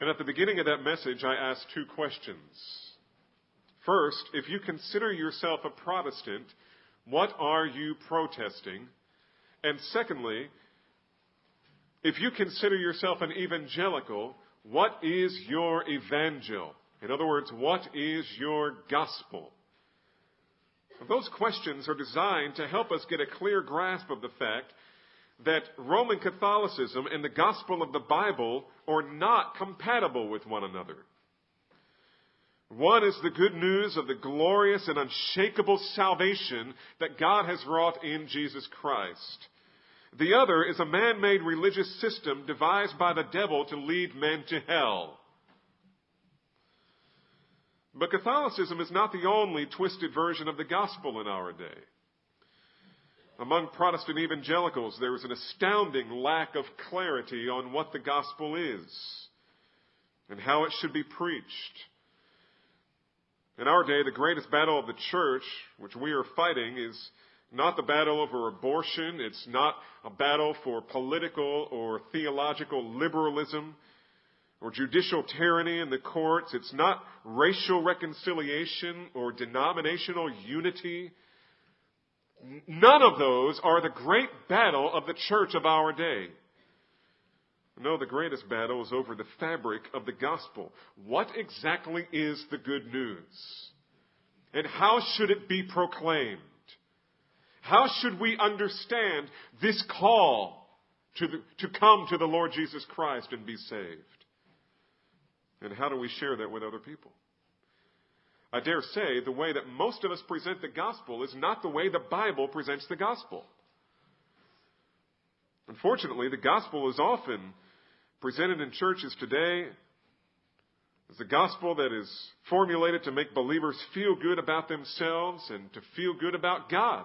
And at the beginning of that message, I asked two questions. First, if you consider yourself a Protestant, what are you protesting? And secondly, if you consider yourself an evangelical, what is your evangel? In other words, what is your gospel? Those questions are designed to help us get a clear grasp of the fact that Roman Catholicism and the gospel of the Bible are not compatible with one another. One is the good news of the glorious and unshakable salvation that God has wrought in Jesus Christ. The other is a man made religious system devised by the devil to lead men to hell. But Catholicism is not the only twisted version of the gospel in our day. Among Protestant evangelicals, there is an astounding lack of clarity on what the gospel is and how it should be preached. In our day, the greatest battle of the church, which we are fighting, is not the battle over abortion. It's not a battle for political or theological liberalism or judicial tyranny in the courts. It's not racial reconciliation or denominational unity. None of those are the great battle of the church of our day. No, the greatest battle is over the fabric of the gospel. What exactly is the good news? And how should it be proclaimed? How should we understand this call to, the, to come to the Lord Jesus Christ and be saved? And how do we share that with other people? I dare say the way that most of us present the gospel is not the way the Bible presents the gospel. Unfortunately, the gospel is often presented in churches today as a gospel that is formulated to make believers feel good about themselves and to feel good about God.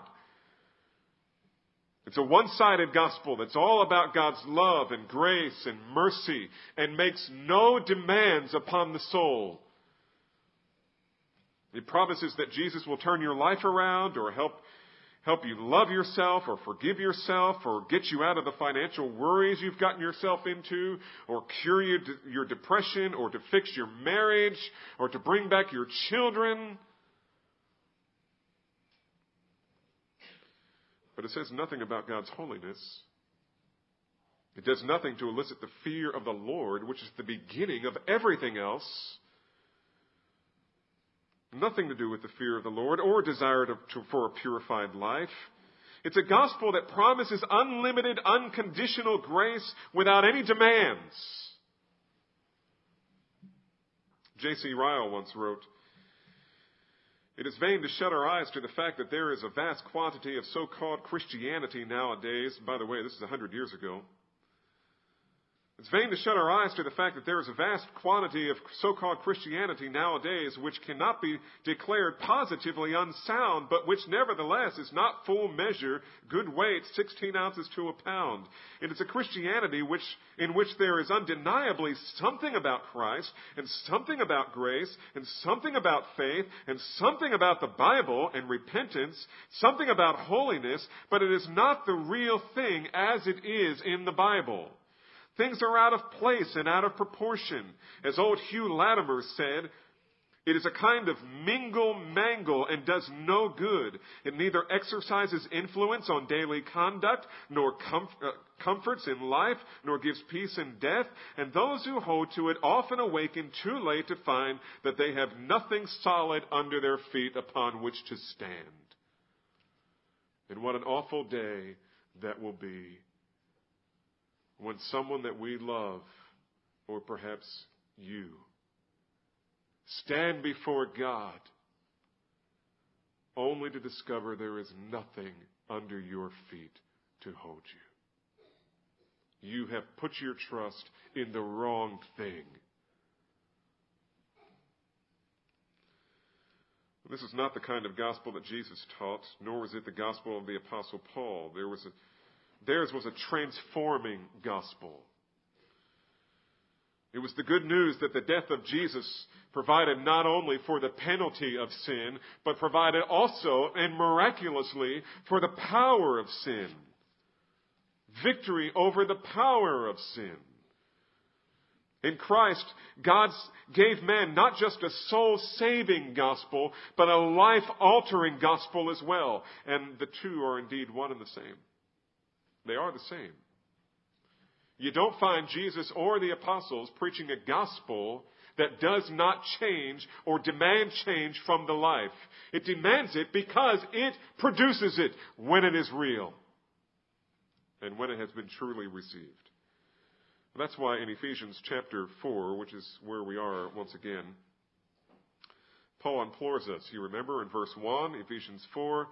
It's a one sided gospel that's all about God's love and grace and mercy and makes no demands upon the soul. It promises that Jesus will turn your life around or help, help you love yourself or forgive yourself or get you out of the financial worries you've gotten yourself into or cure your, your depression or to fix your marriage or to bring back your children. But it says nothing about God's holiness. It does nothing to elicit the fear of the Lord, which is the beginning of everything else. Nothing to do with the fear of the Lord or desire to, to, for a purified life. It's a gospel that promises unlimited, unconditional grace without any demands. J.C. Ryle once wrote, It is vain to shut our eyes to the fact that there is a vast quantity of so-called Christianity nowadays. By the way, this is a hundred years ago it's vain to shut our eyes to the fact that there is a vast quantity of so-called Christianity nowadays which cannot be declared positively unsound, but which nevertheless is not full measure, good weight, 16 ounces to a pound. It is a Christianity which, in which there is undeniably something about Christ, and something about grace, and something about faith, and something about the Bible and repentance, something about holiness, but it is not the real thing as it is in the Bible. Things are out of place and out of proportion. As old Hugh Latimer said, it is a kind of mingle mangle and does no good. It neither exercises influence on daily conduct, nor comf- uh, comforts in life, nor gives peace in death. And those who hold to it often awaken too late to find that they have nothing solid under their feet upon which to stand. And what an awful day that will be when someone that we love, or perhaps you, stand before God only to discover there is nothing under your feet to hold you. You have put your trust in the wrong thing. This is not the kind of gospel that Jesus taught, nor was it the gospel of the Apostle Paul. There was a Theirs was a transforming gospel. It was the good news that the death of Jesus provided not only for the penalty of sin, but provided also and miraculously for the power of sin. Victory over the power of sin. In Christ, God gave man not just a soul saving gospel, but a life altering gospel as well. And the two are indeed one and the same. They are the same. You don't find Jesus or the apostles preaching a gospel that does not change or demand change from the life. It demands it because it produces it when it is real and when it has been truly received. That's why in Ephesians chapter 4, which is where we are once again, Paul implores us, you remember in verse 1, Ephesians 4,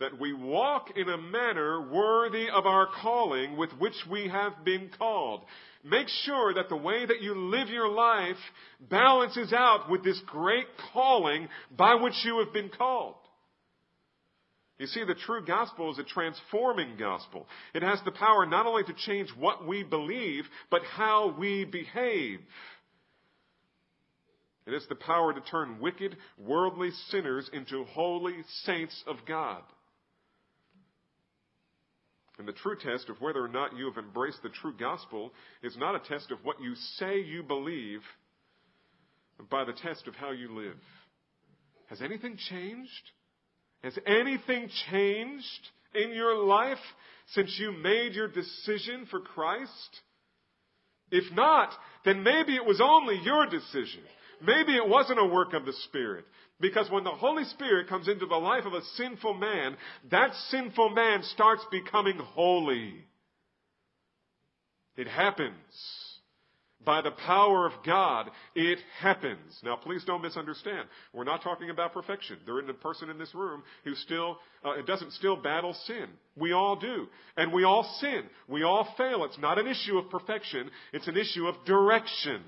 that we walk in a manner worthy of our calling with which we have been called. Make sure that the way that you live your life balances out with this great calling by which you have been called. You see, the true gospel is a transforming gospel. It has the power not only to change what we believe, but how we behave. It has the power to turn wicked, worldly sinners into holy saints of God. And the true test of whether or not you have embraced the true gospel is not a test of what you say you believe, but by the test of how you live. Has anything changed? Has anything changed in your life since you made your decision for Christ? If not, then maybe it was only your decision. Maybe it wasn't a work of the Spirit. Because when the Holy Spirit comes into the life of a sinful man, that sinful man starts becoming holy. It happens by the power of God, it happens. Now, please don't misunderstand. We're not talking about perfection. There isn't a person in this room who still uh, doesn't still battle sin. We all do, and we all sin. We all fail. It's not an issue of perfection. It's an issue of direction.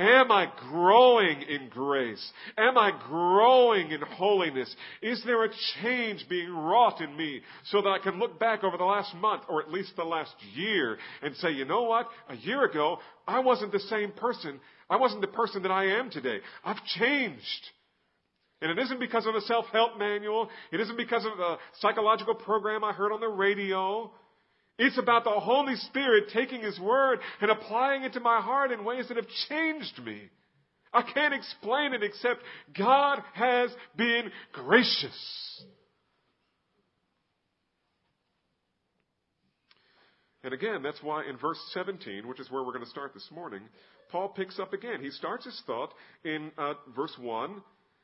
Am I growing in grace? Am I growing in holiness? Is there a change being wrought in me so that I can look back over the last month or at least the last year and say, you know what? A year ago, I wasn't the same person. I wasn't the person that I am today. I've changed. And it isn't because of a self-help manual. It isn't because of a psychological program I heard on the radio. It's about the Holy Spirit taking His Word and applying it to my heart in ways that have changed me. I can't explain it except God has been gracious. And again, that's why in verse 17, which is where we're going to start this morning, Paul picks up again. He starts his thought in uh, verse 1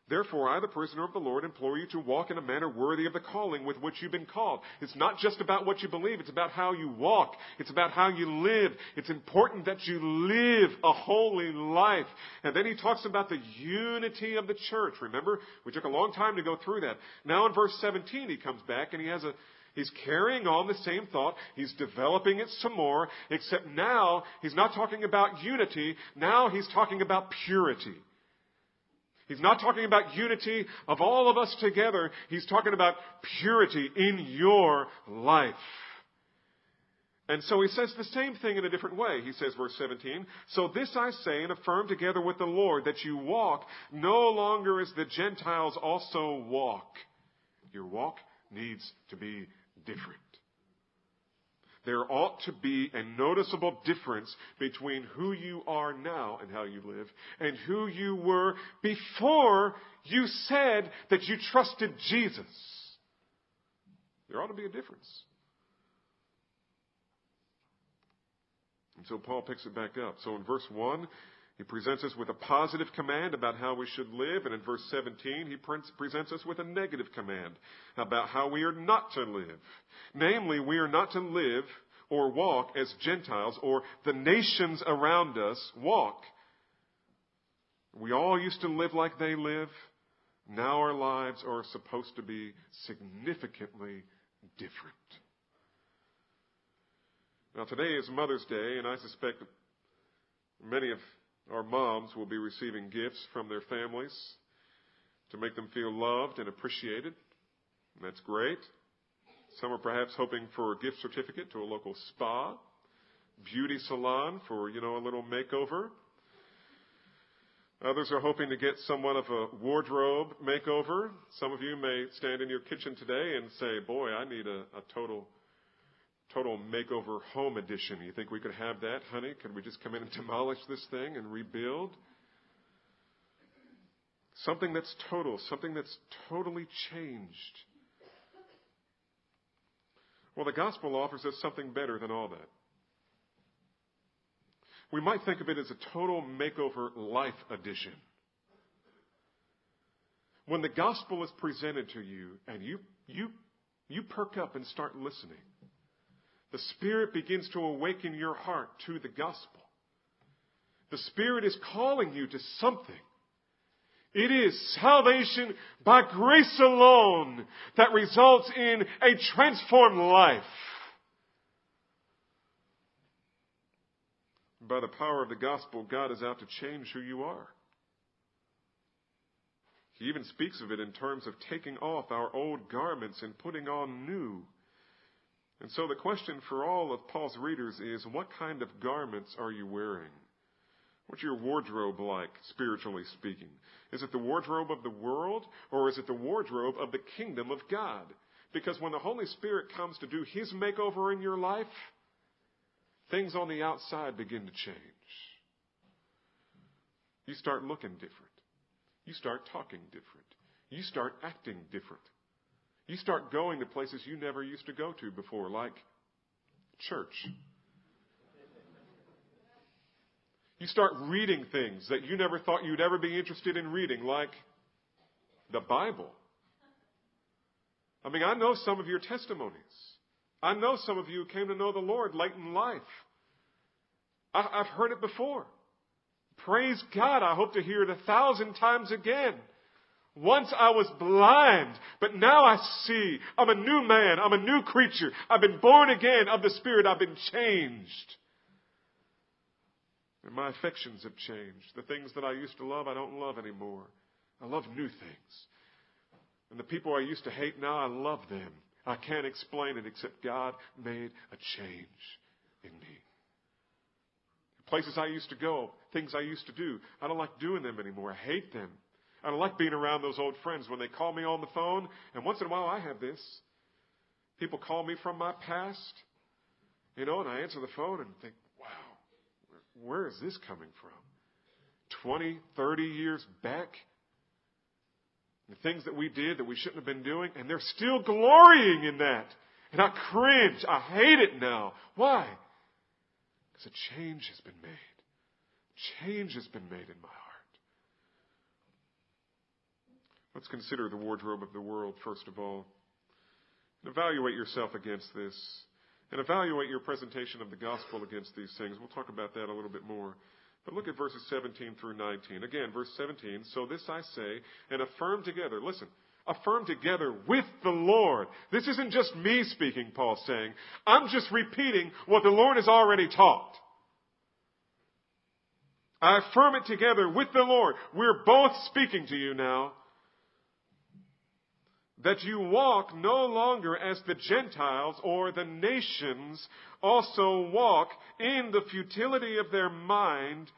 Therefore, I, the prisoner of the Lord, implore you to walk in a manner worthy of the calling with which you've been called. It's not just about what you believe, it's about how you walk. It's about how you live. It's important that you live a holy life. And then he talks about the unity of the church. Remember? We took a long time to go through that. Now in verse 17, he comes back and he has a, He's carrying on the same thought. He's developing it some more, except now he's not talking about unity. Now he's talking about purity. He's not talking about unity of all of us together. He's talking about purity in your life. And so he says the same thing in a different way. He says, verse 17, So this I say and affirm together with the Lord that you walk no longer as the Gentiles also walk. Your walk needs to be different there ought to be a noticeable difference between who you are now and how you live and who you were before you said that you trusted Jesus. There ought to be a difference. And so Paul picks it back up. So in verse 1, he presents us with a positive command about how we should live, and in verse 17, he presents us with a negative command about how we are not to live. Namely, we are not to live or walk as Gentiles or the nations around us walk. We all used to live like they live. Now our lives are supposed to be significantly different. Now, today is Mother's Day, and I suspect many of our moms will be receiving gifts from their families to make them feel loved and appreciated. And that's great. Some are perhaps hoping for a gift certificate to a local spa, beauty salon for, you know, a little makeover. Others are hoping to get somewhat of a wardrobe makeover. Some of you may stand in your kitchen today and say, boy, I need a, a total Total Makeover Home Edition. You think we could have that, honey? Could we just come in and demolish this thing and rebuild? Something that's total, something that's totally changed. Well, the gospel offers us something better than all that. We might think of it as a total makeover life edition. When the gospel is presented to you and you, you, you perk up and start listening, the Spirit begins to awaken your heart to the gospel. The Spirit is calling you to something. It is salvation by grace alone that results in a transformed life. By the power of the gospel, God is out to change who you are. He even speaks of it in terms of taking off our old garments and putting on new. And so the question for all of Paul's readers is what kind of garments are you wearing? What's your wardrobe like, spiritually speaking? Is it the wardrobe of the world, or is it the wardrobe of the kingdom of God? Because when the Holy Spirit comes to do His makeover in your life, things on the outside begin to change. You start looking different. You start talking different. You start acting different. You start going to places you never used to go to before, like church. You start reading things that you never thought you'd ever be interested in reading, like the Bible. I mean, I know some of your testimonies. I know some of you came to know the Lord late in life. I, have heard it before. Praise God. I hope to hear it a thousand times again. Once I was blind, but now I see. I'm a new man. I'm a new creature. I've been born again of the Spirit. I've been changed. And my affections have changed. The things that I used to love, I don't love anymore. I love new things. And the people I used to hate, now I love them. I can't explain it except God made a change in me. Places I used to go, things I used to do, I don't like doing them anymore. I hate them. I don't like being around those old friends when they call me on the phone. And once in a while, I have this. People call me from my past, you know, and I answer the phone and think, wow, where is this coming from? 20, 30 years back? The things that we did that we shouldn't have been doing, and they're still glorying in that. And I cringe. I hate it now. Why? Because a change has been made. Change has been made in my heart. Let's consider the wardrobe of the world, first of all. And evaluate yourself against this and evaluate your presentation of the gospel against these things. We'll talk about that a little bit more. But look at verses 17 through 19. Again, verse 17. So this I say, and affirm together. Listen. Affirm together with the Lord. This isn't just me speaking, Paul's saying. I'm just repeating what the Lord has already taught. I affirm it together with the Lord. We're both speaking to you now that you walk no longer as the Gentiles or the nations also walk in the futility of their mind,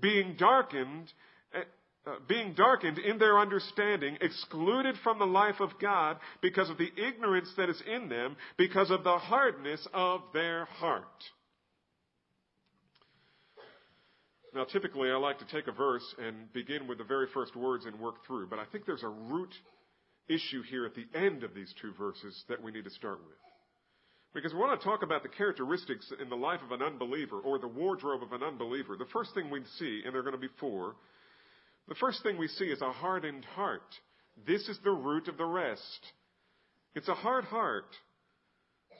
being darkened, uh, being darkened in their understanding, excluded from the life of God because of the ignorance that is in them, because of the hardness of their heart. Now, typically, I like to take a verse and begin with the very first words and work through, but I think there's a root issue here at the end of these two verses that we need to start with. Because we want to talk about the characteristics in the life of an unbeliever or the wardrobe of an unbeliever. The first thing we see, and there are going to be four, the first thing we see is a hardened heart. This is the root of the rest. It's a hard heart.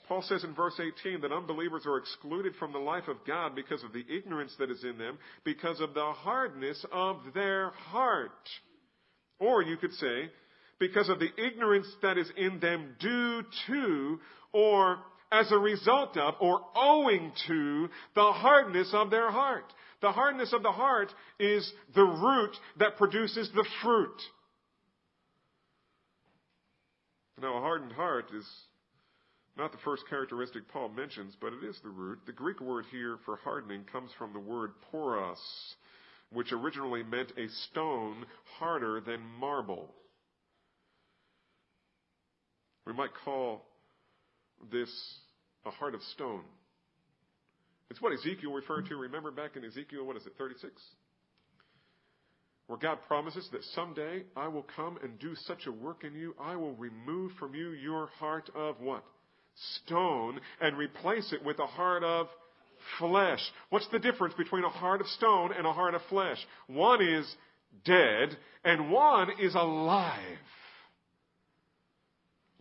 Paul says in verse 18 that unbelievers are excluded from the life of God because of the ignorance that is in them, because of the hardness of their heart. Or you could say, because of the ignorance that is in them due to or as a result of or owing to the hardness of their heart. The hardness of the heart is the root that produces the fruit. Now, a hardened heart is not the first characteristic Paul mentions, but it is the root. The Greek word here for hardening comes from the word poros, which originally meant a stone harder than marble. We might call this a heart of stone. It's what Ezekiel referred to. Remember back in Ezekiel, what is it, 36? Where God promises that someday I will come and do such a work in you, I will remove from you your heart of what? Stone and replace it with a heart of flesh. What's the difference between a heart of stone and a heart of flesh? One is dead and one is alive.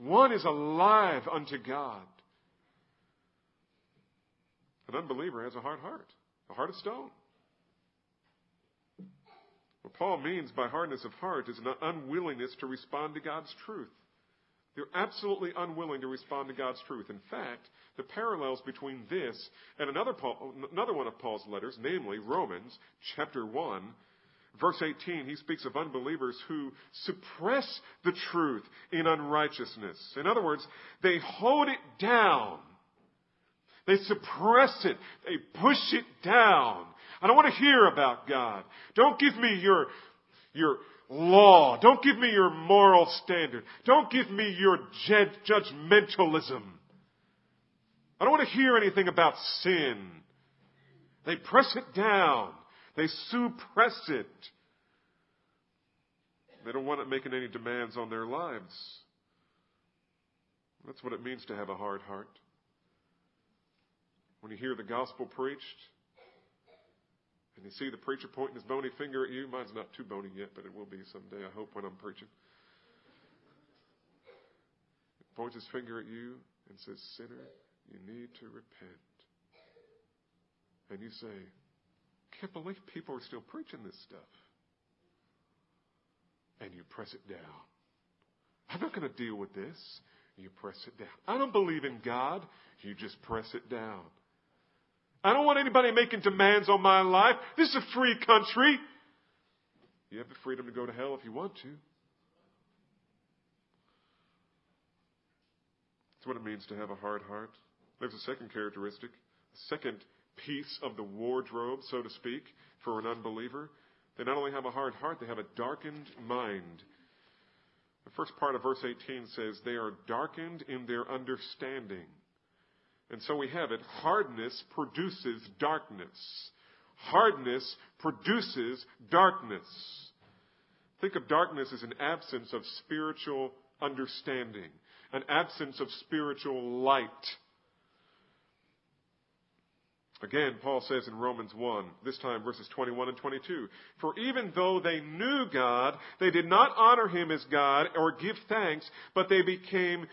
One is alive unto God. An unbeliever has a hard heart, a heart of stone. What Paul means by hardness of heart is an unwillingness to respond to God's truth. They're absolutely unwilling to respond to God's truth. In fact, the parallels between this and another, Paul, another one of Paul's letters, namely Romans chapter 1, verse 18, he speaks of unbelievers who suppress the truth in unrighteousness. In other words, they hold it down. They suppress it. They push it down. I don't want to hear about God. Don't give me your, your law. Don't give me your moral standard. Don't give me your judgmentalism. I don't want to hear anything about sin. They press it down. They suppress it. They don't want it making any demands on their lives. That's what it means to have a hard heart. When you hear the gospel preached, and you see the preacher pointing his bony finger at you, mine's not too bony yet, but it will be someday, I hope, when I'm preaching. He points his finger at you and says, Sinner, you need to repent. And you say, can't believe people are still preaching this stuff. And you press it down. I'm not going to deal with this. You press it down. I don't believe in God. You just press it down. I don't want anybody making demands on my life. This is a free country. You have the freedom to go to hell if you want to. That's what it means to have a hard heart. There's a second characteristic, a second piece of the wardrobe, so to speak, for an unbeliever. They not only have a hard heart, they have a darkened mind. The first part of verse 18 says, They are darkened in their understanding. And so we have it hardness produces darkness. Hardness produces darkness. Think of darkness as an absence of spiritual understanding, an absence of spiritual light. Again, Paul says in Romans 1, this time verses 21 and 22, For even though they knew God, they did not honor him as God or give thanks, but they became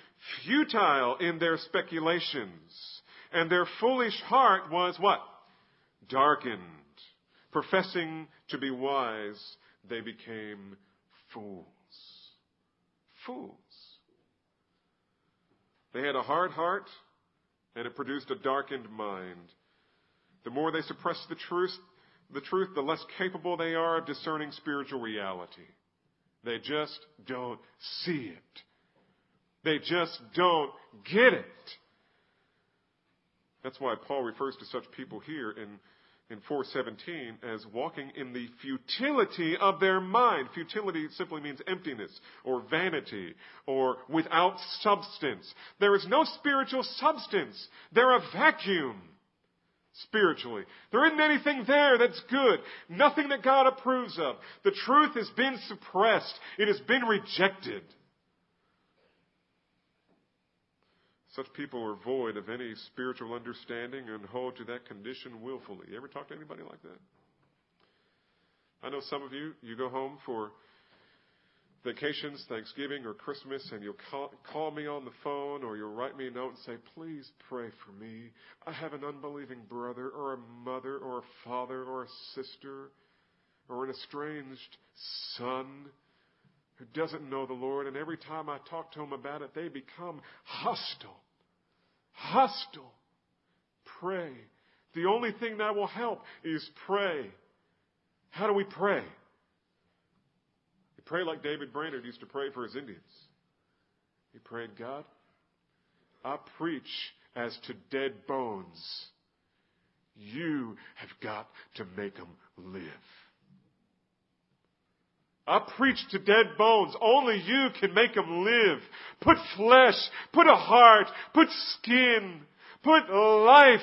futile in their speculations. And their foolish heart was what? Darkened. Professing to be wise, they became fools. Fools. They had a hard heart, and it produced a darkened mind. The more they suppress the truth, the truth, the less capable they are of discerning spiritual reality. They just don't see it. They just don't get it. That's why Paul refers to such people here in, in 417 as walking in the futility of their mind. Futility simply means emptiness or vanity or without substance. There is no spiritual substance. They're a vacuum spiritually. There isn't anything there that's good. Nothing that God approves of. The truth has been suppressed. It has been rejected. Such people are void of any spiritual understanding and hold to that condition willfully. You ever talk to anybody like that? I know some of you, you go home for vacations, Thanksgiving or Christmas, and you'll call, call, me on the phone or you'll write me a note and say, please pray for me. I have an unbelieving brother or a mother or a father or a sister or an estranged son who doesn't know the Lord, and every time I talk to them about it, they become hostile. Hostile. Pray. The only thing that will help is pray. How do we pray? Pray like David Brainerd used to pray for his Indians. He prayed, God, I preach as to dead bones. You have got to make them live. I preach to dead bones. Only you can make them live. Put flesh, put a heart, put skin, Put life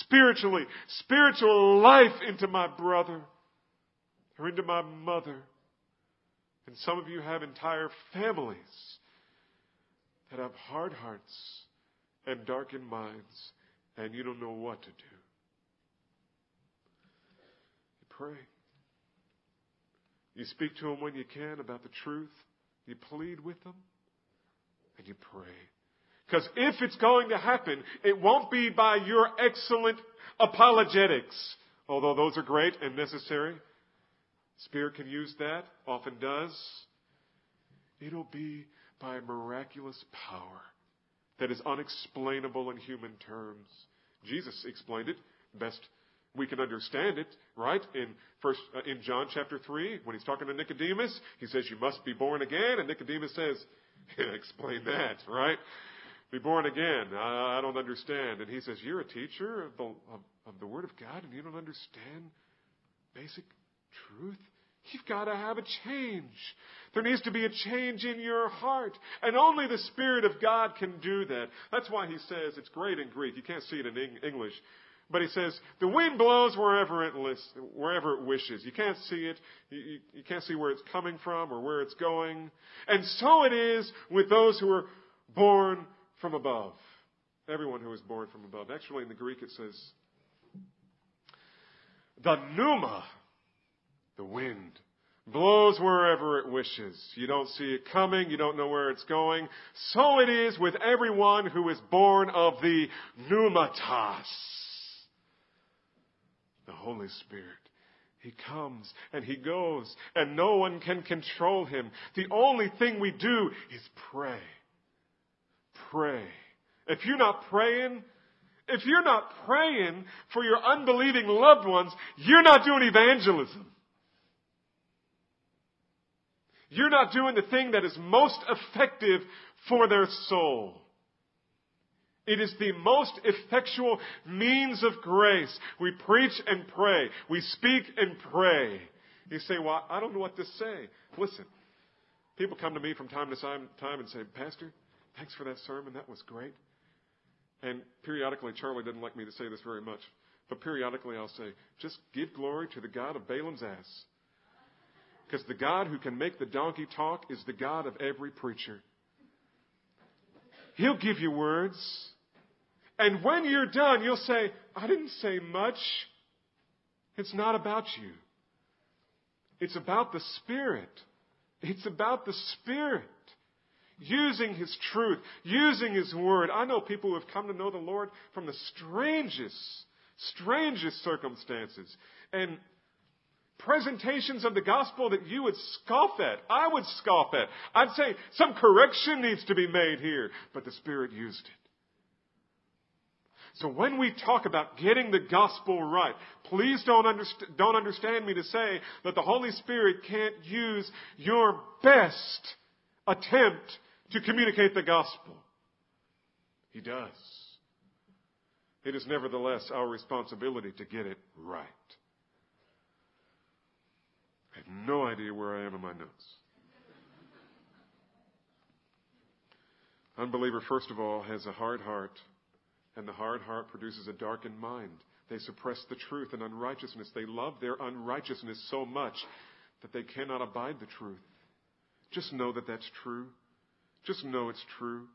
spiritually, spiritual life into my brother or into my mother. And some of you have entire families that have hard hearts and darkened minds, and you don't know what to do. You pray. You speak to them when you can about the truth. You plead with them, and you pray. Because if it's going to happen, it won't be by your excellent apologetics, although those are great and necessary. Spirit can use that, often does. It'll be by miraculous power that is unexplainable in human terms. Jesus explained it best we can understand it, right? In first uh, in John chapter 3, when he's talking to Nicodemus, he says you must be born again and Nicodemus says, "Explain that," right? Be born again. I, I don't understand. And he says, "You're a teacher of the of, of the word of God and you don't understand basic truth?" You've got to have a change. There needs to be a change in your heart. And only the Spirit of God can do that. That's why he says, it's great in Greek. You can't see it in English. But he says, the wind blows wherever it, lists, wherever it wishes. You can't see it. You, you, you can't see where it's coming from or where it's going. And so it is with those who are born from above. Everyone who is born from above. Actually, in the Greek it says, the pneuma the wind blows wherever it wishes. You don't see it coming. You don't know where it's going. So it is with everyone who is born of the pneumatos, the Holy Spirit. He comes and he goes and no one can control him. The only thing we do is pray. Pray. If you're not praying, if you're not praying for your unbelieving loved ones, you're not doing evangelism. You're not doing the thing that is most effective for their soul. It is the most effectual means of grace. We preach and pray. We speak and pray. You say, well, I don't know what to say. Listen, people come to me from time to time and say, Pastor, thanks for that sermon. That was great. And periodically, Charlie doesn't like me to say this very much, but periodically I'll say, just give glory to the God of Balaam's ass. Because the God who can make the donkey talk is the God of every preacher. He'll give you words. And when you're done, you'll say, I didn't say much. It's not about you. It's about the Spirit. It's about the Spirit. Using His truth, using His Word. I know people who have come to know the Lord from the strangest, strangest circumstances. And presentations of the gospel that you would scoff at. I would scoff at. I'd say some correction needs to be made here, but the Spirit used it. So when we talk about getting the gospel right, please don't, underst- don't understand me to say that the Holy Spirit can't use your best attempt to communicate the gospel. He does. It is nevertheless our responsibility to get it right. I have no idea where I am in my notes. Unbeliever, first of all, has a hard heart, and the hard heart produces a darkened mind. They suppress the truth and unrighteousness. They love their unrighteousness so much that they cannot abide the truth. Just know that that's true. Just know it's true.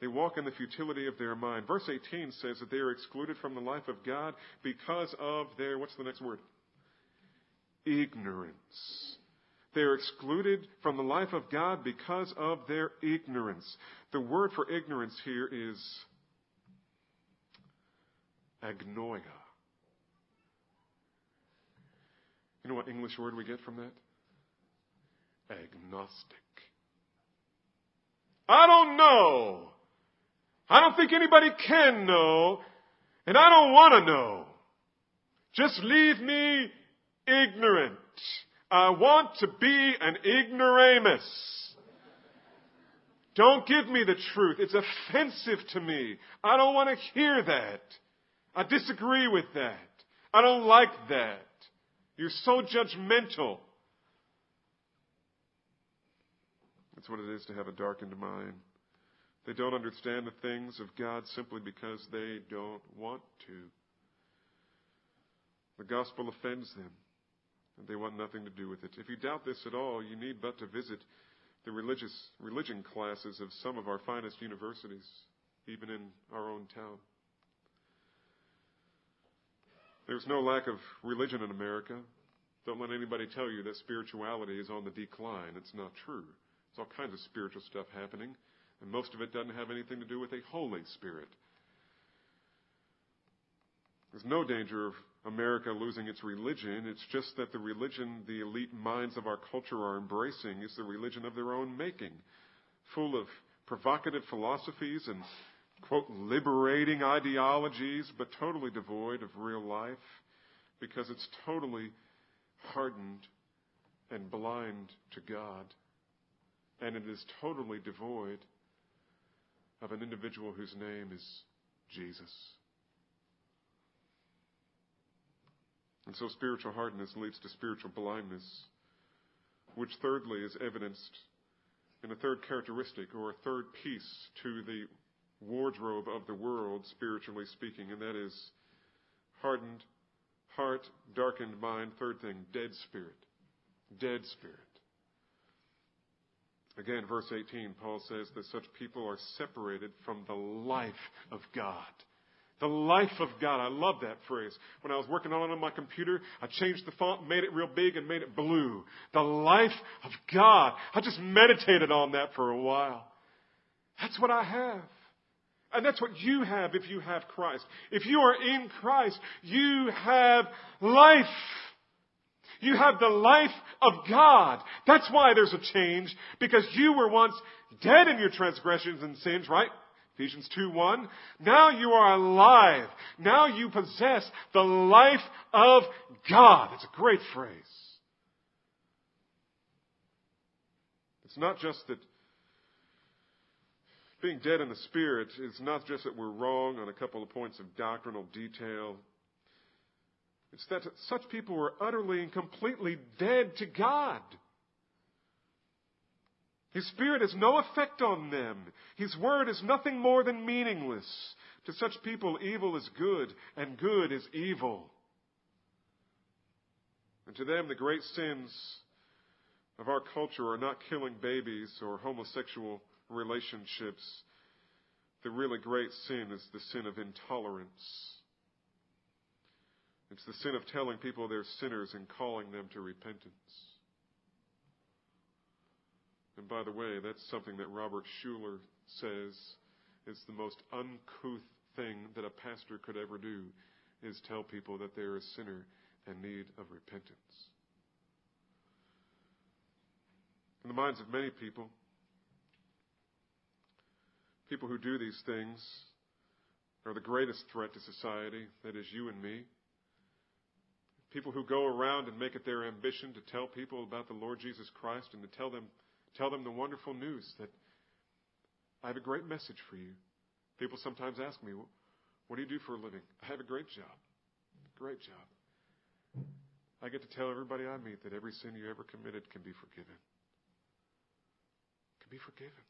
They walk in the futility of their mind. Verse 18 says that they are excluded from the life of God because of their, what's the next word? Ignorance. They are excluded from the life of God because of their ignorance. The word for ignorance here is agnoia. You know what English word we get from that? Agnostic. I don't know. I don't think anybody can know, and I don't want to know. Just leave me ignorant. I want to be an ignoramus. Don't give me the truth. It's offensive to me. I don't want to hear that. I disagree with that. I don't like that. You're so judgmental. That's what it is to have a darkened mind. They don't understand the things of God simply because they don't want to. The gospel offends them, and they want nothing to do with it. If you doubt this at all, you need but to visit the religious religion classes of some of our finest universities, even in our own town. There's no lack of religion in America. Don't let anybody tell you that spirituality is on the decline. It's not true. There's all kinds of spiritual stuff happening, and most of it doesn't have anything to do with a Holy Spirit. There's no danger of America losing its religion. It's just that the religion the elite minds of our culture are embracing is the religion of their own making, full of provocative philosophies and, quote, liberating ideologies, but totally devoid of real life because it's totally hardened and blind to God. And it is totally devoid of an individual whose name is Jesus. And so spiritual hardness leads to spiritual blindness, which thirdly is evidenced in a third characteristic or a third piece to the wardrobe of the world, spiritually speaking, and that is hardened heart, darkened mind. Third thing, dead spirit. Dead spirit. Again, verse 18, Paul says that such people are separated from the life of God. The life of God. I love that phrase. When I was working on it on my computer, I changed the font, made it real big, and made it blue. The life of God. I just meditated on that for a while. That's what I have. And that's what you have if you have Christ. If you are in Christ, you have life. You have the life of God. That's why there's a change, because you were once dead in your transgressions and sins, right? Ephesians 2 1. Now you are alive. Now you possess the life of God. It's a great phrase. It's not just that being dead in the spirit is not just that we're wrong on a couple of points of doctrinal detail. It's that such people were utterly and completely dead to God. His Spirit has no effect on them. His Word is nothing more than meaningless. To such people, evil is good, and good is evil. And to them, the great sins of our culture are not killing babies or homosexual relationships. The really great sin is the sin of intolerance. It's the sin of telling people they're sinners and calling them to repentance. And by the way, that's something that Robert Schuller says is the most uncouth thing that a pastor could ever do is tell people that they're a sinner and need of repentance. In the minds of many people, people who do these things are the greatest threat to society, that is, you and me. People who go around and make it their ambition to tell people about the Lord Jesus Christ and to tell them Tell them the wonderful news that I have a great message for you. People sometimes ask me, What do you do for a living? I have a great job. Great job. I get to tell everybody I meet that every sin you ever committed can be forgiven. Can be forgiven.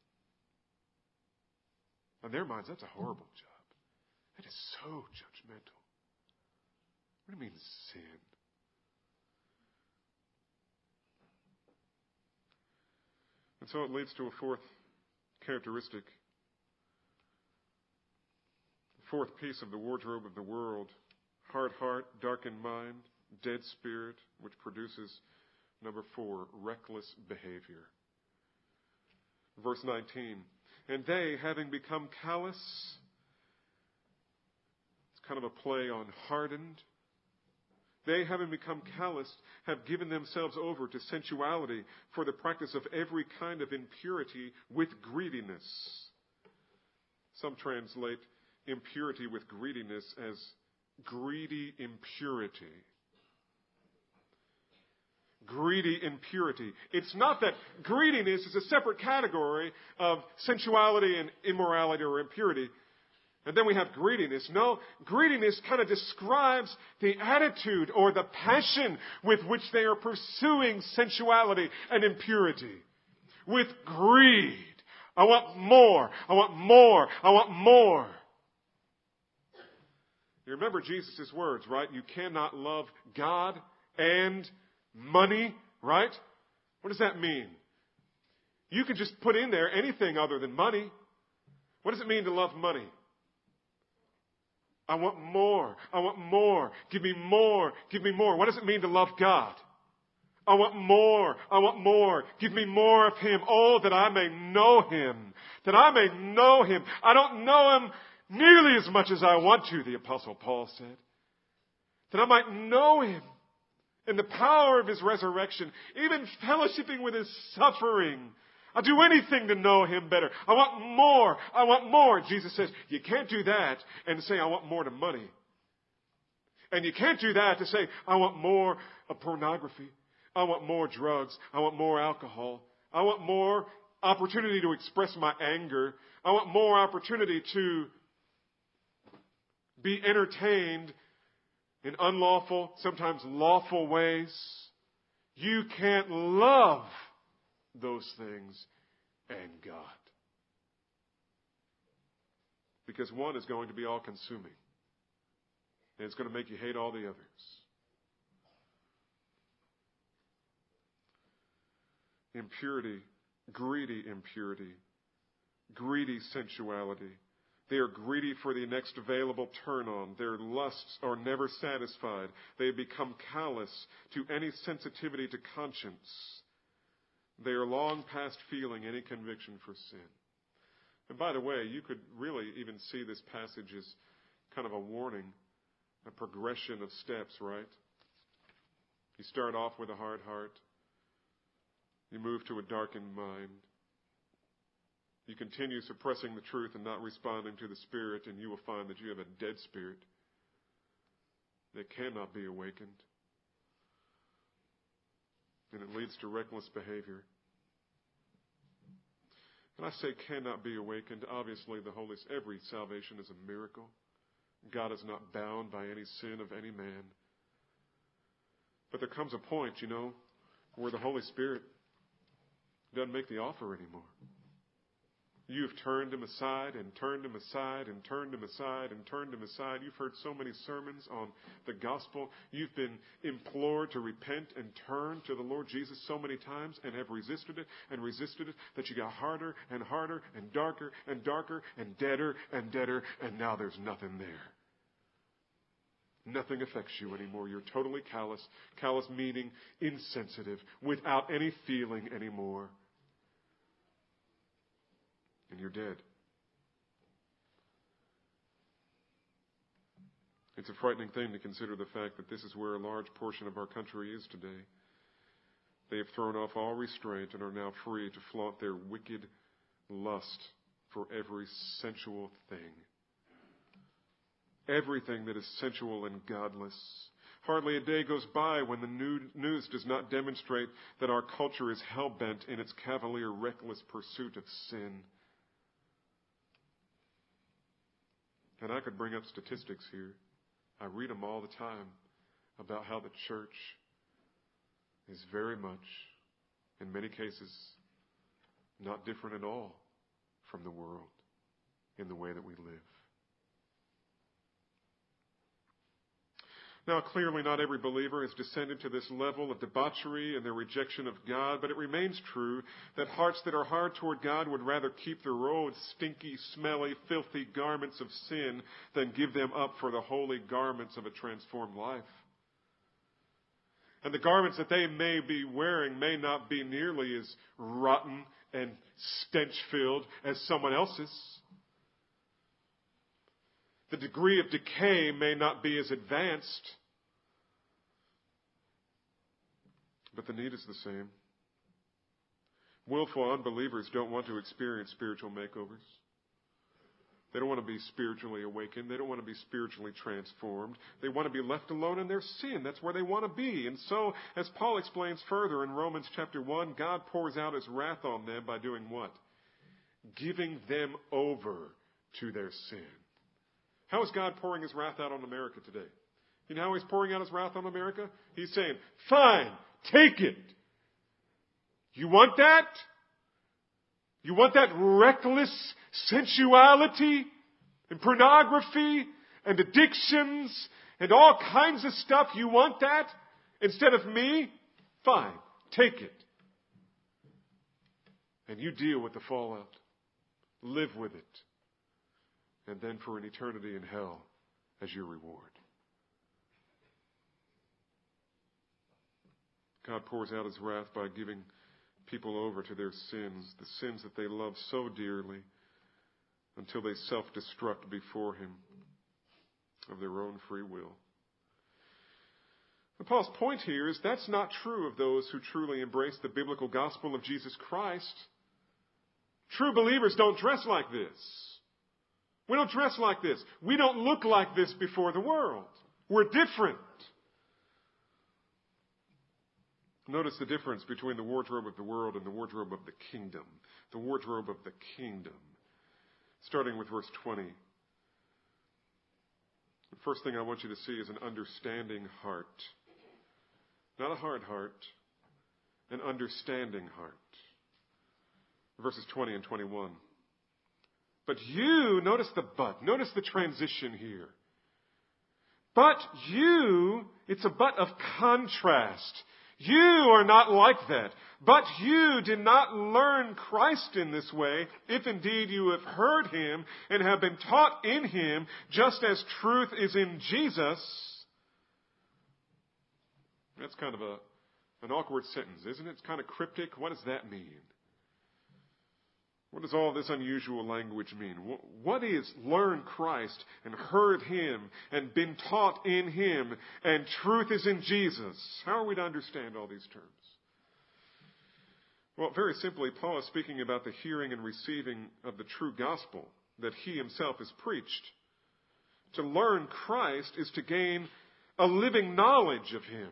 In their minds, that's a horrible job. That is so judgmental. What do you mean sin? And so it leads to a fourth characteristic. The fourth piece of the wardrobe of the world hard heart, darkened mind, dead spirit, which produces, number four, reckless behavior. Verse 19. And they, having become callous, it's kind of a play on hardened, they, having become calloused, have given themselves over to sensuality for the practice of every kind of impurity with greediness. Some translate impurity with greediness as greedy impurity. Greedy impurity. It's not that greediness is a separate category of sensuality and immorality or impurity. And then we have greediness. No, greediness kind of describes the attitude or the passion with which they are pursuing sensuality and impurity. With greed. I want more. I want more. I want more. You remember Jesus' words, right? You cannot love God and money, right? What does that mean? You can just put in there anything other than money. What does it mean to love money? I want more. I want more. Give me more. Give me more. What does it mean to love God? I want more. I want more. Give me more of Him. Oh, that I may know Him. That I may know Him. I don't know Him nearly as much as I want to, the Apostle Paul said. That I might know Him in the power of His resurrection, even fellowshipping with His suffering. I'll do anything to know Him better. I want more. I want more. Jesus says, you can't do that and say, I want more to money. And you can't do that to say, I want more of pornography. I want more drugs. I want more alcohol. I want more opportunity to express my anger. I want more opportunity to be entertained in unlawful, sometimes lawful ways. You can't love those things and God. Because one is going to be all consuming. And it's going to make you hate all the others. impurity, greedy impurity, greedy sensuality. They are greedy for the next available turn on. Their lusts are never satisfied. They become callous to any sensitivity to conscience. They are long past feeling any conviction for sin. And by the way, you could really even see this passage as kind of a warning, a progression of steps, right? You start off with a hard heart. You move to a darkened mind. You continue suppressing the truth and not responding to the Spirit, and you will find that you have a dead spirit that cannot be awakened. And it leads to reckless behavior. And I say cannot be awakened. Obviously, the Holy every salvation is a miracle. God is not bound by any sin of any man. But there comes a point, you know, where the Holy Spirit doesn't make the offer anymore. You've turned him aside and turned him aside and turned him aside and turned him aside. You've heard so many sermons on the gospel. You've been implored to repent and turn to the Lord Jesus so many times and have resisted it and resisted it that you got harder and harder and darker and darker and deader and deader, and now there's nothing there. Nothing affects you anymore. You're totally callous. Callous meaning insensitive, without any feeling anymore and you're dead. It's a frightening thing to consider the fact that this is where a large portion of our country is today. They have thrown off all restraint and are now free to flaunt their wicked lust for every sensual thing. Everything that is sensual and godless. Hardly a day goes by when the news does not demonstrate that our culture is hell bent in its cavalier, reckless pursuit of sin. And I could bring up statistics here. I read them all the time about how the church is very much, in many cases, not different at all from the world in the way that we live. Now, clearly, not every believer has descended to this level of debauchery and their rejection of God, but it remains true that hearts that are hard toward God would rather keep their old stinky, smelly, filthy garments of sin than give them up for the holy garments of a transformed life. And the garments that they may be wearing may not be nearly as rotten and stench filled as someone else's. The degree of decay may not be as advanced, but the need is the same. Willful unbelievers don't want to experience spiritual makeovers. They don't want to be spiritually awakened. They don't want to be spiritually transformed. They want to be left alone in their sin. That's where they want to be. And so, as Paul explains further in Romans chapter 1, God pours out his wrath on them by doing what? Giving them over to their sin. How is God pouring his wrath out on America today? You know how he's pouring out his wrath on America? He's saying, fine, take it. You want that? You want that reckless sensuality and pornography and addictions and all kinds of stuff? You want that instead of me? Fine. Take it. And you deal with the fallout. Live with it. And then for an eternity in hell as your reward. God pours out his wrath by giving people over to their sins, the sins that they love so dearly, until they self destruct before him of their own free will. And Paul's point here is that's not true of those who truly embrace the biblical gospel of Jesus Christ. True believers don't dress like this. We don't dress like this. We don't look like this before the world. We're different. Notice the difference between the wardrobe of the world and the wardrobe of the kingdom. The wardrobe of the kingdom. Starting with verse 20. The first thing I want you to see is an understanding heart. Not a hard heart, an understanding heart. Verses 20 and 21. But you, notice the but, notice the transition here. But you, it's a but of contrast. You are not like that. But you did not learn Christ in this way, if indeed you have heard him and have been taught in him, just as truth is in Jesus. That's kind of a, an awkward sentence, isn't it? It's kind of cryptic. What does that mean? What does all this unusual language mean? What is learn Christ and heard Him and been taught in Him and truth is in Jesus? How are we to understand all these terms? Well, very simply, Paul is speaking about the hearing and receiving of the true gospel that he himself has preached. To learn Christ is to gain a living knowledge of Him.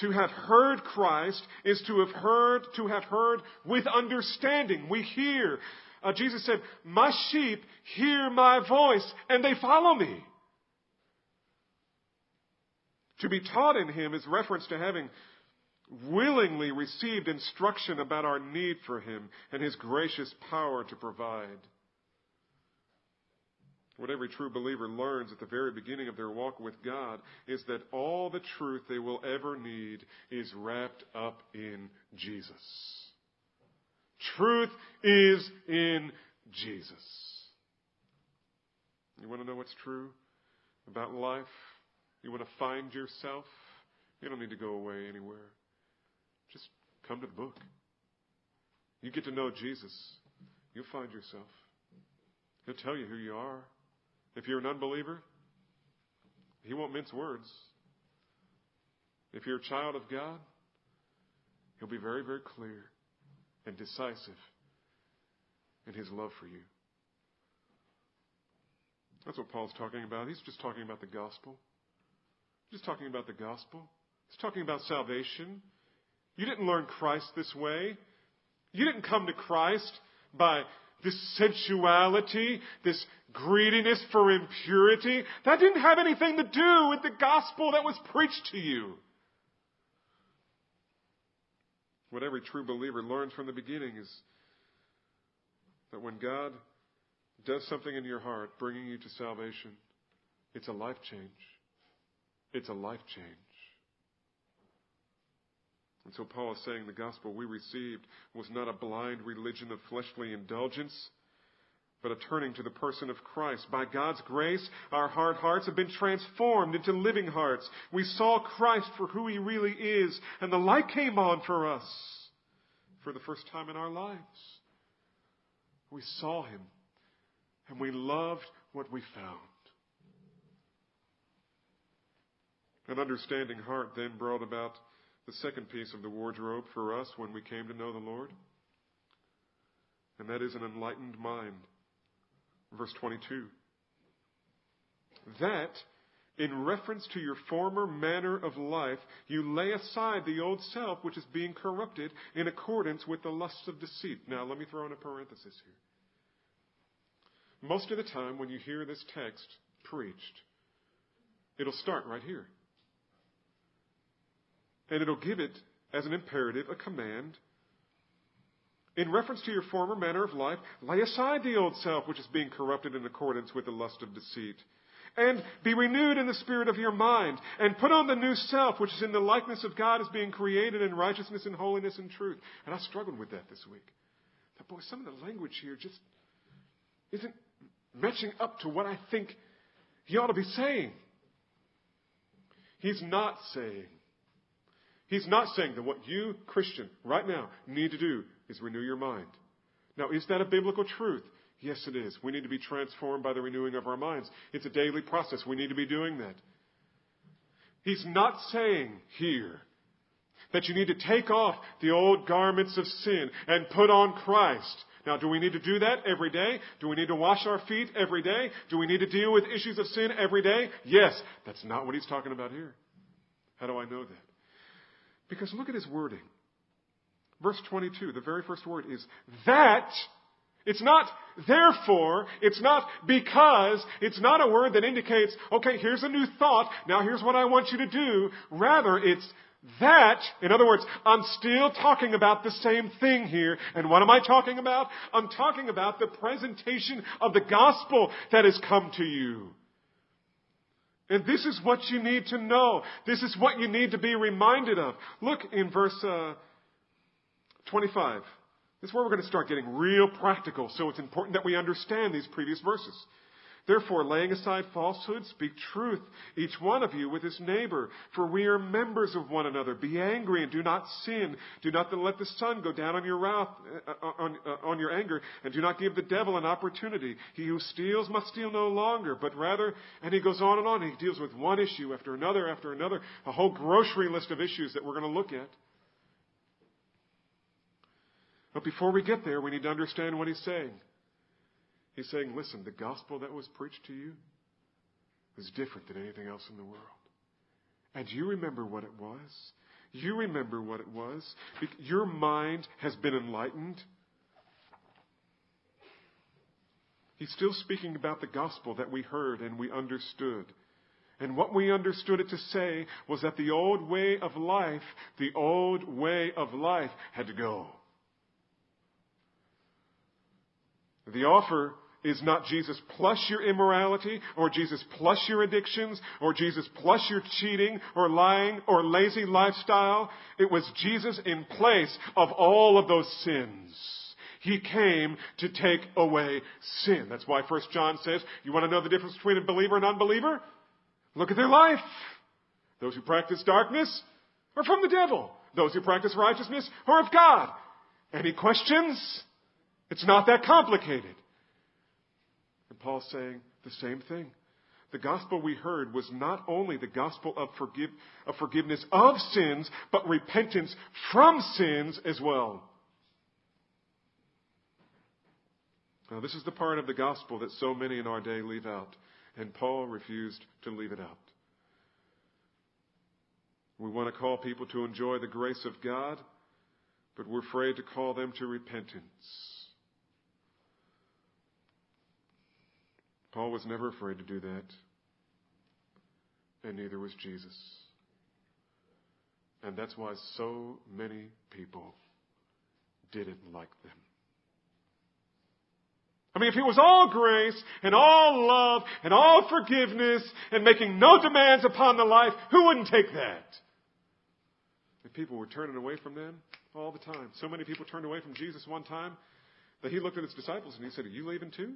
To have heard Christ is to have heard, to have heard with understanding. We hear. Uh, Jesus said, My sheep hear my voice and they follow me. To be taught in him is reference to having willingly received instruction about our need for him and his gracious power to provide. What every true believer learns at the very beginning of their walk with God is that all the truth they will ever need is wrapped up in Jesus. Truth is in Jesus. You want to know what's true about life? You want to find yourself? You don't need to go away anywhere. Just come to the book. You get to know Jesus, you'll find yourself. He'll tell you who you are. If you're an unbeliever, He won't mince words. If you're a child of God, He'll be very, very clear and decisive in His love for you. That's what Paul's talking about. He's just talking about the gospel. Just talking about the gospel. He's talking about salvation. You didn't learn Christ this way. You didn't come to Christ by this sensuality, this greediness for impurity, that didn't have anything to do with the gospel that was preached to you. What every true believer learns from the beginning is that when God does something in your heart, bringing you to salvation, it's a life change. It's a life change. And so Paul is saying the gospel we received was not a blind religion of fleshly indulgence, but a turning to the person of Christ. By God's grace, our hard hearts have been transformed into living hearts. We saw Christ for who he really is, and the light came on for us for the first time in our lives. We saw him, and we loved what we found. An understanding heart then brought about the second piece of the wardrobe for us when we came to know the Lord, and that is an enlightened mind. Verse 22. That, in reference to your former manner of life, you lay aside the old self which is being corrupted in accordance with the lusts of deceit. Now, let me throw in a parenthesis here. Most of the time, when you hear this text preached, it'll start right here. And it'll give it as an imperative, a command. in reference to your former manner of life, lay aside the old self which is being corrupted in accordance with the lust of deceit. And be renewed in the spirit of your mind, and put on the new self, which is in the likeness of God, as being created in righteousness and holiness and truth. And I struggled with that this week. But boy, some of the language here just isn't matching up to what I think he ought to be saying. He's not saying, he's not saying that what you, Christian, right now need to do is renew your mind. Now, is that a biblical truth? Yes, it is. We need to be transformed by the renewing of our minds. It's a daily process. We need to be doing that. He's not saying here that you need to take off the old garments of sin and put on Christ. Now, do we need to do that every day? Do we need to wash our feet every day? Do we need to deal with issues of sin every day? Yes. That's not what he's talking about here. How do I know that? Because look at his wording. Verse 22, the very first word is that. It's not therefore. It's not because. It's not a word that indicates, okay, here's a new thought. Now here's what I want you to do. Rather, it's that, in other words, I'm still talking about the same thing here. And what am I talking about? I'm talking about the presentation of the gospel that has come to you. And this is what you need to know. This is what you need to be reminded of. Look in verse uh, 25. This is where we're going to start getting real practical, so it's important that we understand these previous verses. Therefore, laying aside falsehood, speak truth, each one of you with his neighbor, for we are members of one another. Be angry and do not sin. Do not let the sun go down on your wrath, uh, uh, on, uh, on your anger, and do not give the devil an opportunity. He who steals must steal no longer, but rather, and he goes on and on. He deals with one issue after another after another, a whole grocery list of issues that we're going to look at. But before we get there, we need to understand what he's saying. He's saying, listen, the gospel that was preached to you is different than anything else in the world. And you remember what it was. You remember what it was. Your mind has been enlightened. He's still speaking about the gospel that we heard and we understood. And what we understood it to say was that the old way of life, the old way of life had to go. The offer is not Jesus plus your immorality, or Jesus plus your addictions, or Jesus plus your cheating, or lying, or lazy lifestyle. It was Jesus in place of all of those sins. He came to take away sin. That's why 1 John says, you want to know the difference between a believer and unbeliever? Look at their life. Those who practice darkness are from the devil. Those who practice righteousness are of God. Any questions? It's not that complicated. And Paul's saying the same thing. The gospel we heard was not only the gospel of, forgive, of forgiveness of sins, but repentance from sins as well. Now, this is the part of the gospel that so many in our day leave out, and Paul refused to leave it out. We want to call people to enjoy the grace of God, but we're afraid to call them to repentance. Paul was never afraid to do that, and neither was Jesus. And that's why so many people didn't like them. I mean, if it was all grace and all love and all forgiveness and making no demands upon the life, who wouldn't take that? And people were turning away from them all the time. So many people turned away from Jesus one time that he looked at his disciples and he said, Are you leaving too?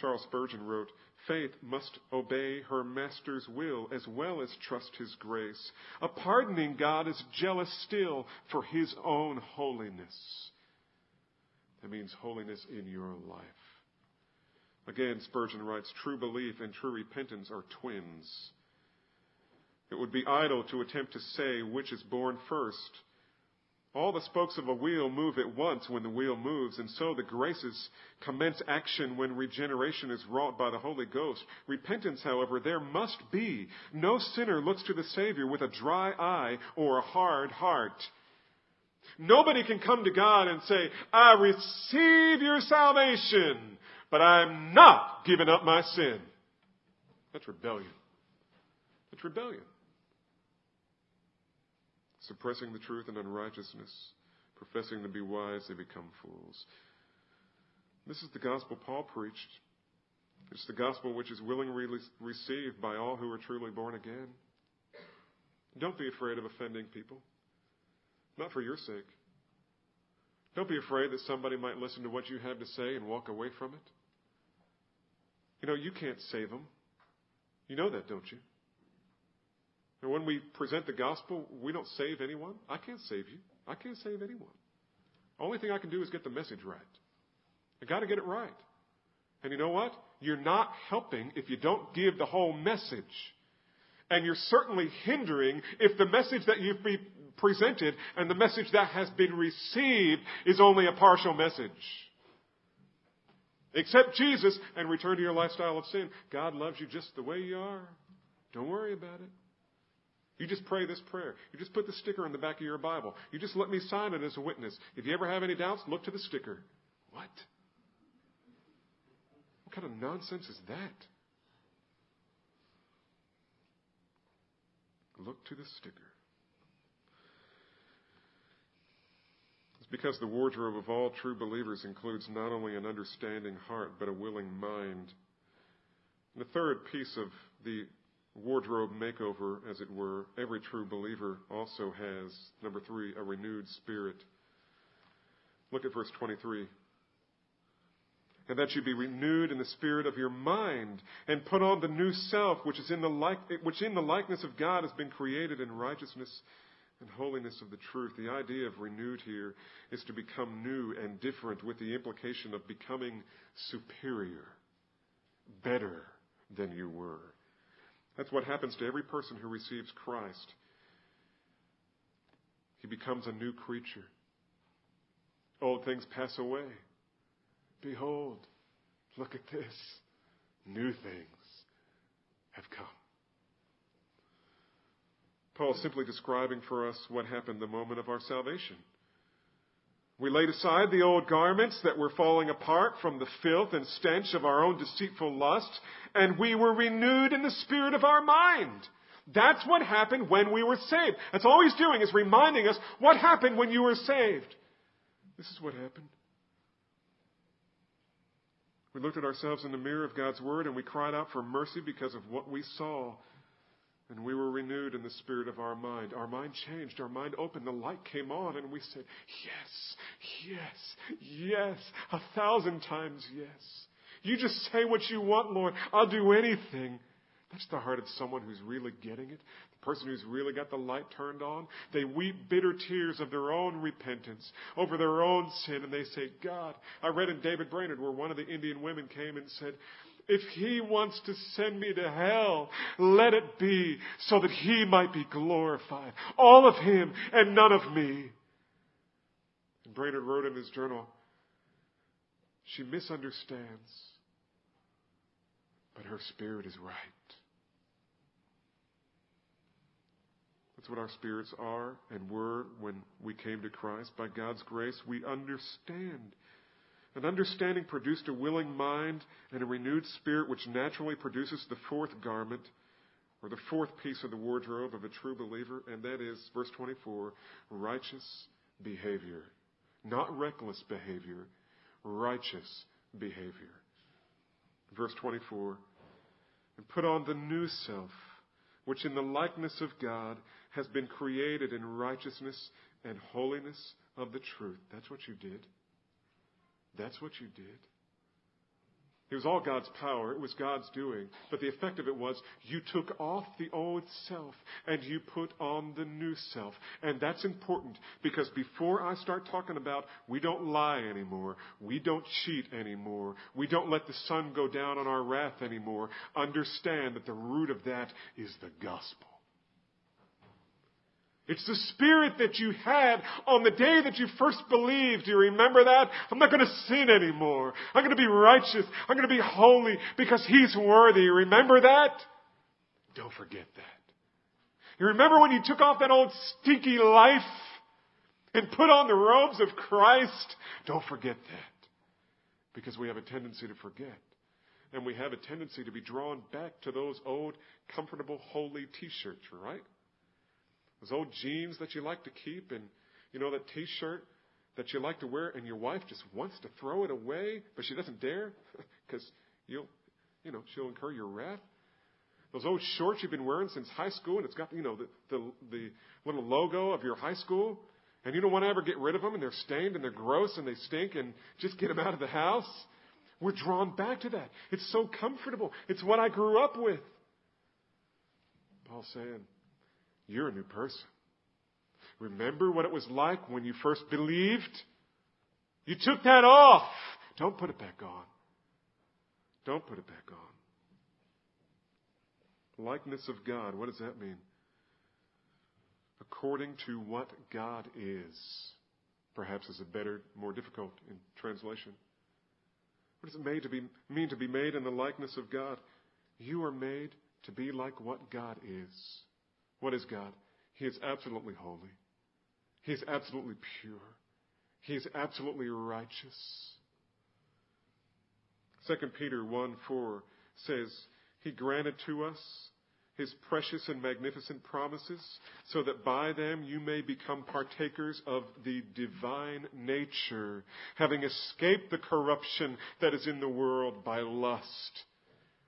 Charles Spurgeon wrote, Faith must obey her master's will as well as trust his grace. A pardoning God is jealous still for his own holiness. That means holiness in your life. Again, Spurgeon writes, true belief and true repentance are twins. It would be idle to attempt to say which is born first. All the spokes of a wheel move at once when the wheel moves, and so the graces commence action when regeneration is wrought by the Holy Ghost. Repentance, however, there must be. No sinner looks to the Savior with a dry eye or a hard heart. Nobody can come to God and say, I receive your salvation, but I'm not giving up my sin. That's rebellion. That's rebellion. Suppressing the truth in unrighteousness, professing to be wise, they become fools. This is the gospel Paul preached. It's the gospel which is willingly received by all who are truly born again. Don't be afraid of offending people, not for your sake. Don't be afraid that somebody might listen to what you have to say and walk away from it. You know, you can't save them. You know that, don't you? And when we present the gospel, we don't save anyone. I can't save you. I can't save anyone. Only thing I can do is get the message right. I got to get it right. And you know what? You're not helping if you don't give the whole message. And you're certainly hindering if the message that you've been presented and the message that has been received is only a partial message. Accept Jesus and return to your lifestyle of sin. God loves you just the way you are. Don't worry about it. You just pray this prayer. You just put the sticker on the back of your Bible. You just let me sign it as a witness. If you ever have any doubts, look to the sticker. What? What kind of nonsense is that? Look to the sticker. It's because the wardrobe of all true believers includes not only an understanding heart, but a willing mind. And the third piece of the wardrobe makeover, as it were, every true believer also has, number three, a renewed spirit. Look at verse 23. And that you be renewed in the spirit of your mind, and put on the new self, which is in the like, which in the likeness of God has been created in righteousness and holiness of the truth. The idea of renewed here is to become new and different, with the implication of becoming superior, better than you were. That's what happens to every person who receives Christ. He becomes a new creature. Old things pass away. Behold, look at this. New things have come. Paul is simply describing for us what happened the moment of our salvation. We laid aside the old garments that were falling apart from the filth and stench of our own deceitful lust, and we were renewed in the spirit of our mind. That's what happened when we were saved. That's all he's doing is reminding us what happened when you were saved. This is what happened. We looked at ourselves in the mirror of God's Word and we cried out for mercy because of what we saw. And we were renewed in the spirit of our mind. Our mind changed. Our mind opened. The light came on and we said, yes, yes, yes, a thousand times yes. You just say what you want, Lord. I'll do anything. That's the heart of someone who's really getting it. The person who's really got the light turned on. They weep bitter tears of their own repentance over their own sin and they say, God, I read in David Brainerd where one of the Indian women came and said, if he wants to send me to hell, let it be so that he might be glorified. All of him and none of me. And Brainerd wrote in his journal, she misunderstands, but her spirit is right. That's what our spirits are and were when we came to Christ. By God's grace, we understand an understanding produced a willing mind and a renewed spirit, which naturally produces the fourth garment, or the fourth piece of the wardrobe of a true believer, and that is, verse 24, righteous behavior. Not reckless behavior, righteous behavior. Verse 24, and put on the new self, which in the likeness of God has been created in righteousness and holiness of the truth. That's what you did. That's what you did. It was all God's power. It was God's doing. But the effect of it was you took off the old self and you put on the new self. And that's important because before I start talking about we don't lie anymore, we don't cheat anymore, we don't let the sun go down on our wrath anymore, understand that the root of that is the gospel. It's the spirit that you had on the day that you first believed. Do you remember that? I'm not going to sin anymore. I'm going to be righteous. I'm going to be holy because He's worthy. Remember that? Don't forget that. You remember when you took off that old stinky life and put on the robes of Christ? Don't forget that. Because we have a tendency to forget. And we have a tendency to be drawn back to those old, comfortable, holey t-shirts, right? Those old jeans that you like to keep and, you know, that t-shirt that you like to wear and your wife just wants to throw it away, but she doesn't dare because you'll, you know, she'll incur your wrath. Those old shorts you've been wearing since high school and it's got, you know, the, the, the little logo of your high school and you don't want to ever get rid of them and they're stained and they're gross and they stink and just get them out of the house. We're drawn back to that. It's so comfortable. It's what I grew up with. Paul's saying, you're a new person. Remember what it was like when you first believed? You took that off. Don't put it back on. Don't put it back on. Likeness of God, what does that mean? According to what God is. Perhaps is a better, more difficult in translation. What does it mean to be, mean to be made in the likeness of God? You are made to be like what God is. What is God? He is absolutely holy. He is absolutely pure. He is absolutely righteous. 2 Peter 1 4 says, He granted to us His precious and magnificent promises, so that by them you may become partakers of the divine nature, having escaped the corruption that is in the world by lust.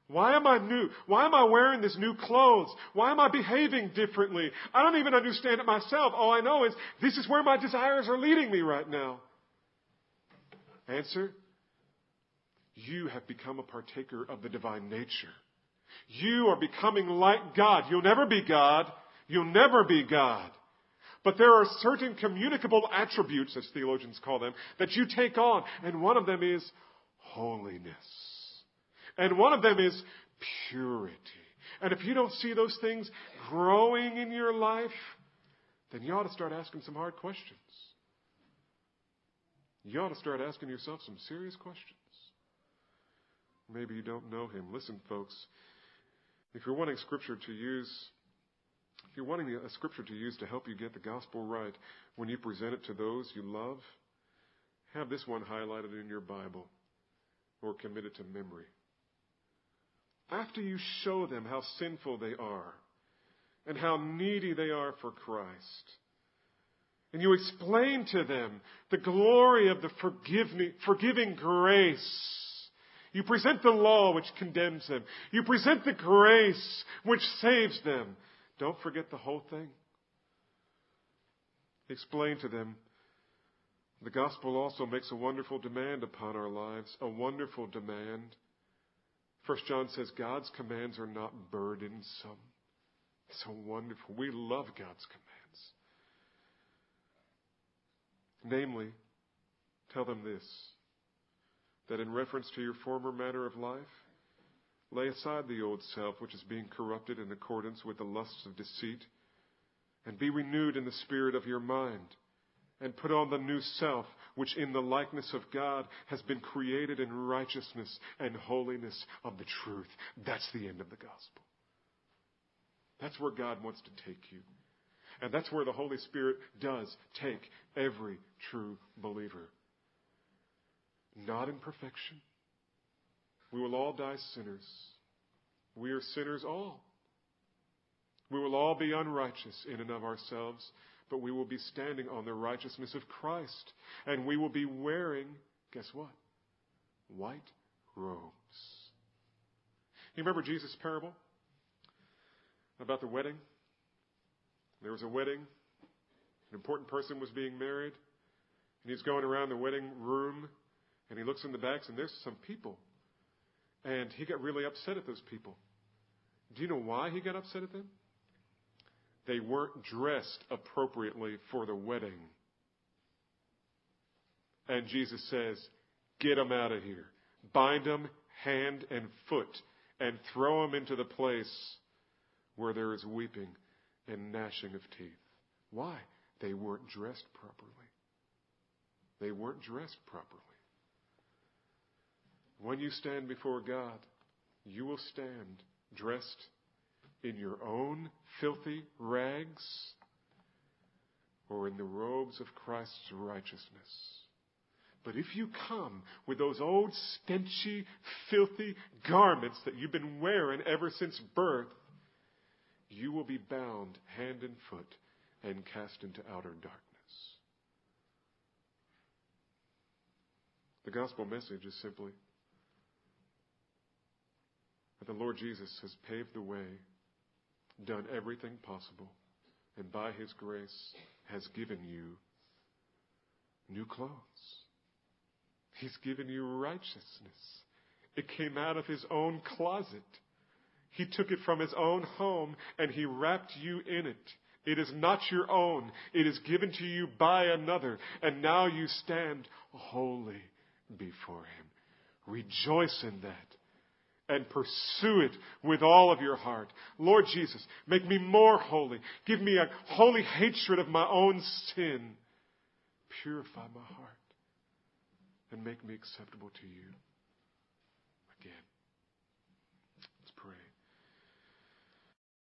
Why am I new? Why am I wearing this new clothes? Why am I behaving differently? I don't even understand it myself. All I know is this is where my desires are leading me right now. Answer You have become a partaker of the divine nature. You are becoming like God. You'll never be God. You'll never be God. But there are certain communicable attributes, as theologians call them, that you take on, and one of them is holiness. And one of them is purity. And if you don't see those things growing in your life, then you ought to start asking some hard questions. You ought to start asking yourself some serious questions. Maybe you don't know him. Listen, folks, if you're wanting scripture to use, if you're wanting a scripture to use to help you get the gospel right when you present it to those you love, have this one highlighted in your Bible or commit it to memory after you show them how sinful they are and how needy they are for Christ, and you explain to them the glory of the forgiving grace, you present the law which condemns them. You present the grace which saves them. Don't forget the whole thing. Explain to them the gospel also makes a wonderful demand upon our lives, a wonderful demand. First John says God's commands are not burdensome. It's So wonderful. We love God's commands. Namely, tell them this that in reference to your former manner of life, lay aside the old self which is being corrupted in accordance with the lusts of deceit, and be renewed in the spirit of your mind and put on the new self, which in the likeness of God has been created in righteousness and holiness of the truth. That's the end of the gospel. That's where God wants to take you. And that's where the Holy Spirit does take every true believer. Not in perfection. We will all die sinners. We are sinners all. We will all be unrighteous in and of ourselves but we will be standing on the righteousness of Christ. And we will be wearing, guess what? White robes. You remember Jesus' parable about the wedding? There was a wedding. An important person was being married. And he's going around the wedding room and he looks in the backs and there's some people. And he got really upset at those people. Do you know why he got upset at them? They weren't dressed appropriately for the wedding. And Jesus says, Get them out of here. Bind them hand and foot and throw them into the place where there is weeping and gnashing of teeth. Why? They weren't dressed properly. They weren't dressed properly. When you stand before God, you will stand dressed in your own filthy rags or in the robes of Christ's righteousness. But if you come with those old stenchy, filthy garments that you've been wearing ever since birth, you will be bound hand and foot and cast into outer darkness. The gospel message is simply that the Lord Jesus has paved the way, done everything possible, and by his grace has given you new clothes. He's given you righteousness. It came out of his own closet. He took it from his own home and he wrapped you in it. It is not your own. It is given to you by another. And now you stand holy before him. Rejoice in that and pursue it with all of your heart. Lord Jesus, make me more holy. Give me a holy hatred of my own sin. Purify my heart and make me acceptable to you.